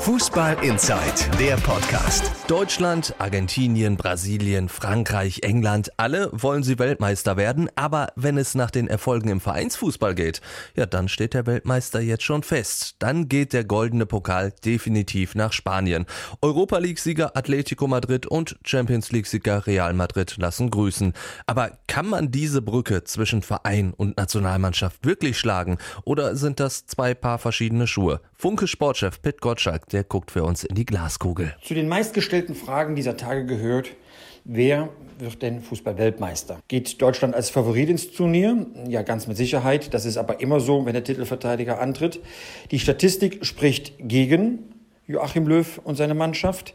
Fußball Inside, der Podcast. Deutschland, Argentinien, Brasilien, Frankreich, England, alle wollen sie Weltmeister werden, aber wenn es nach den Erfolgen im Vereinsfußball geht, ja, dann steht der Weltmeister jetzt schon fest. Dann geht der goldene Pokal definitiv nach Spanien. Europa League-Sieger Atletico Madrid und Champions League-Sieger Real Madrid lassen grüßen. Aber kann man diese Brücke zwischen Verein und Nationalmannschaft wirklich schlagen oder sind das zwei Paar verschiedene Schuhe? Funke Sportchef Pitt Gottschalk der guckt für uns in die Glaskugel. Zu den meistgestellten Fragen dieser Tage gehört, wer wird denn Fußball-Weltmeister? Geht Deutschland als Favorit ins Turnier? Ja, ganz mit Sicherheit. Das ist aber immer so, wenn der Titelverteidiger antritt. Die Statistik spricht gegen Joachim Löw und seine Mannschaft.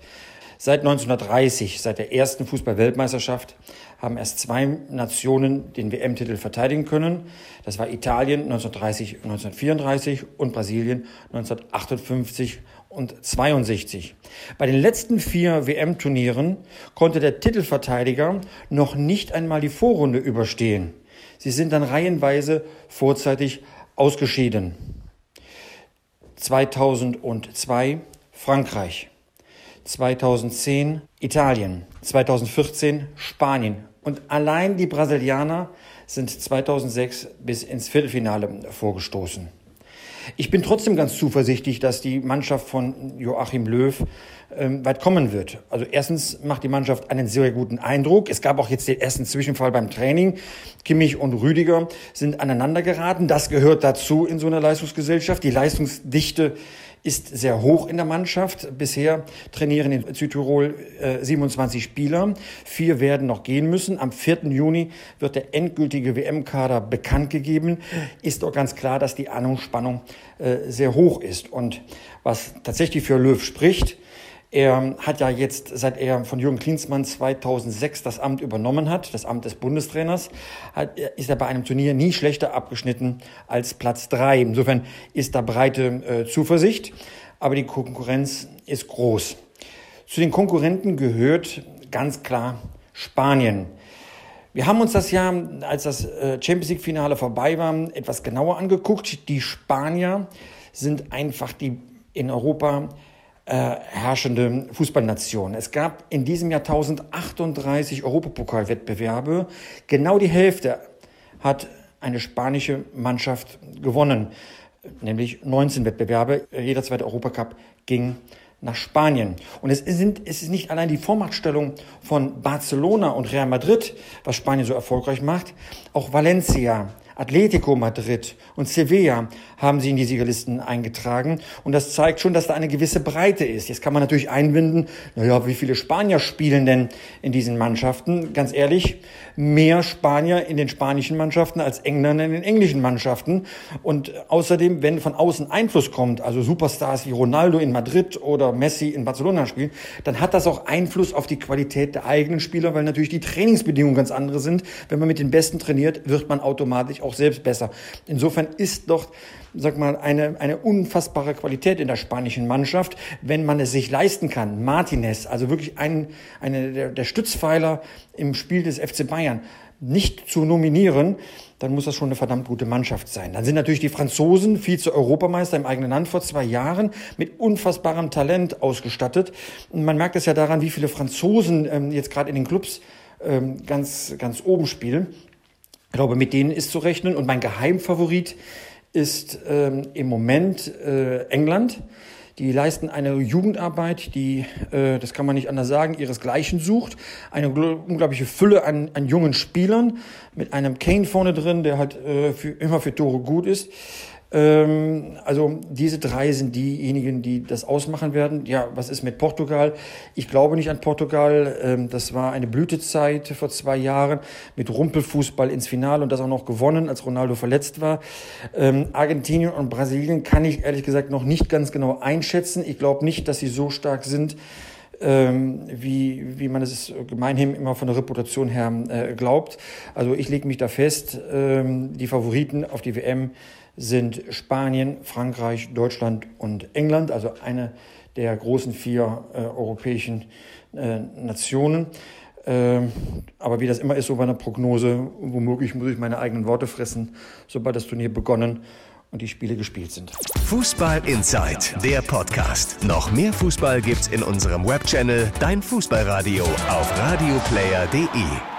Seit 1930, seit der ersten Fußball-Weltmeisterschaft, haben erst zwei Nationen den WM-Titel verteidigen können. Das war Italien 1930 und 1934 und Brasilien 1958 und 62. Bei den letzten vier WM-Turnieren konnte der Titelverteidiger noch nicht einmal die Vorrunde überstehen. Sie sind dann reihenweise vorzeitig ausgeschieden. 2002 Frankreich, 2010 Italien, 2014 Spanien und allein die Brasilianer sind 2006 bis ins Viertelfinale vorgestoßen. Ich bin trotzdem ganz zuversichtlich, dass die Mannschaft von Joachim Löw ähm, weit kommen wird. Also erstens macht die Mannschaft einen sehr guten Eindruck. Es gab auch jetzt den ersten Zwischenfall beim Training. Kimmich und Rüdiger sind aneinander geraten. Das gehört dazu in so einer Leistungsgesellschaft. Die Leistungsdichte ist sehr hoch in der Mannschaft. Bisher trainieren in Südtirol äh, 27 Spieler. Vier werden noch gehen müssen. Am 4. Juni wird der endgültige WM-Kader bekannt gegeben. Ist doch ganz klar, dass die Anspannung äh, sehr hoch ist. Und was tatsächlich für Löw spricht, er hat ja jetzt, seit er von Jürgen Klinsmann 2006 das Amt übernommen hat, das Amt des Bundestrainers, hat, ist er bei einem Turnier nie schlechter abgeschnitten als Platz drei. Insofern ist da breite äh, Zuversicht, aber die Konkurrenz ist groß. Zu den Konkurrenten gehört ganz klar Spanien. Wir haben uns das ja, als das äh, Champions League-Finale vorbei war, etwas genauer angeguckt. Die Spanier sind einfach die in Europa äh, herrschende Fußballnation. Es gab in diesem Jahr 1038 Europapokalwettbewerbe. Genau die Hälfte hat eine spanische Mannschaft gewonnen, nämlich 19 Wettbewerbe. Jeder zweite Europacup ging nach Spanien. Und es, sind, es ist nicht allein die Vormachtstellung von Barcelona und Real Madrid, was Spanien so erfolgreich macht. Auch Valencia, Atletico Madrid und Sevilla haben sie in die Siegerlisten eingetragen. Und das zeigt schon, dass da eine gewisse Breite ist. Jetzt kann man natürlich einbinden, naja, wie viele Spanier spielen denn in diesen Mannschaften? Ganz ehrlich, mehr Spanier in den spanischen Mannschaften als Engländer in den englischen Mannschaften. Und außerdem, wenn von außen Einfluss kommt, also Superstars wie Ronaldo in Madrid oder Messi in Barcelona spielen, dann hat das auch Einfluss auf die Qualität der eigenen Spieler, weil natürlich die Trainingsbedingungen ganz andere sind. Wenn man mit den Besten trainiert, wird man automatisch auch selbst besser. Insofern ist doch, sag mal, eine, eine unfassbare Qualität in der spanischen Mannschaft, wenn man es sich leisten kann. Martinez, also wirklich ein, eine der, der Stützpfeiler im Spiel des FC Bayern, nicht zu nominieren, dann muss das schon eine verdammt gute Mannschaft sein. Dann sind natürlich die Franzosen Vize-Europameister im eigenen Land vor zwei Jahren mit unfassbarem Talent ausgestattet. Und man merkt es ja daran, wie viele Franzosen ähm, jetzt gerade in den Clubs ähm, ganz, ganz oben spielen. Ich glaube, mit denen ist zu rechnen. Und mein Geheimfavorit ist ähm, im Moment äh, England. Die leisten eine Jugendarbeit, die, äh, das kann man nicht anders sagen, ihresgleichen sucht. Eine unglaubliche Fülle an, an jungen Spielern mit einem Kane vorne drin, der halt äh, für, immer für Tore gut ist. Ähm, also diese drei sind diejenigen, die das ausmachen werden. Ja, was ist mit Portugal? Ich glaube nicht an Portugal. Ähm, das war eine Blütezeit vor zwei Jahren mit Rumpelfußball ins Finale und das auch noch gewonnen, als Ronaldo verletzt war. Ähm, Argentinien und Brasilien kann ich ehrlich gesagt noch nicht ganz genau einschätzen. Ich glaube nicht, dass sie so stark sind. Ähm, wie, wie man es gemeinhin immer von der Reputation her äh, glaubt. Also ich lege mich da fest, ähm, die Favoriten auf die WM sind Spanien, Frankreich, Deutschland und England, also eine der großen vier äh, europäischen äh, Nationen. Ähm, aber wie das immer ist, so bei einer Prognose, womöglich muss ich meine eigenen Worte fressen, sobald das Turnier begonnen und die Spiele gespielt sind. Fußball Inside, der Podcast. Noch mehr Fußball gibt's in unserem Webchannel Dein Fußballradio auf radioplayer.de.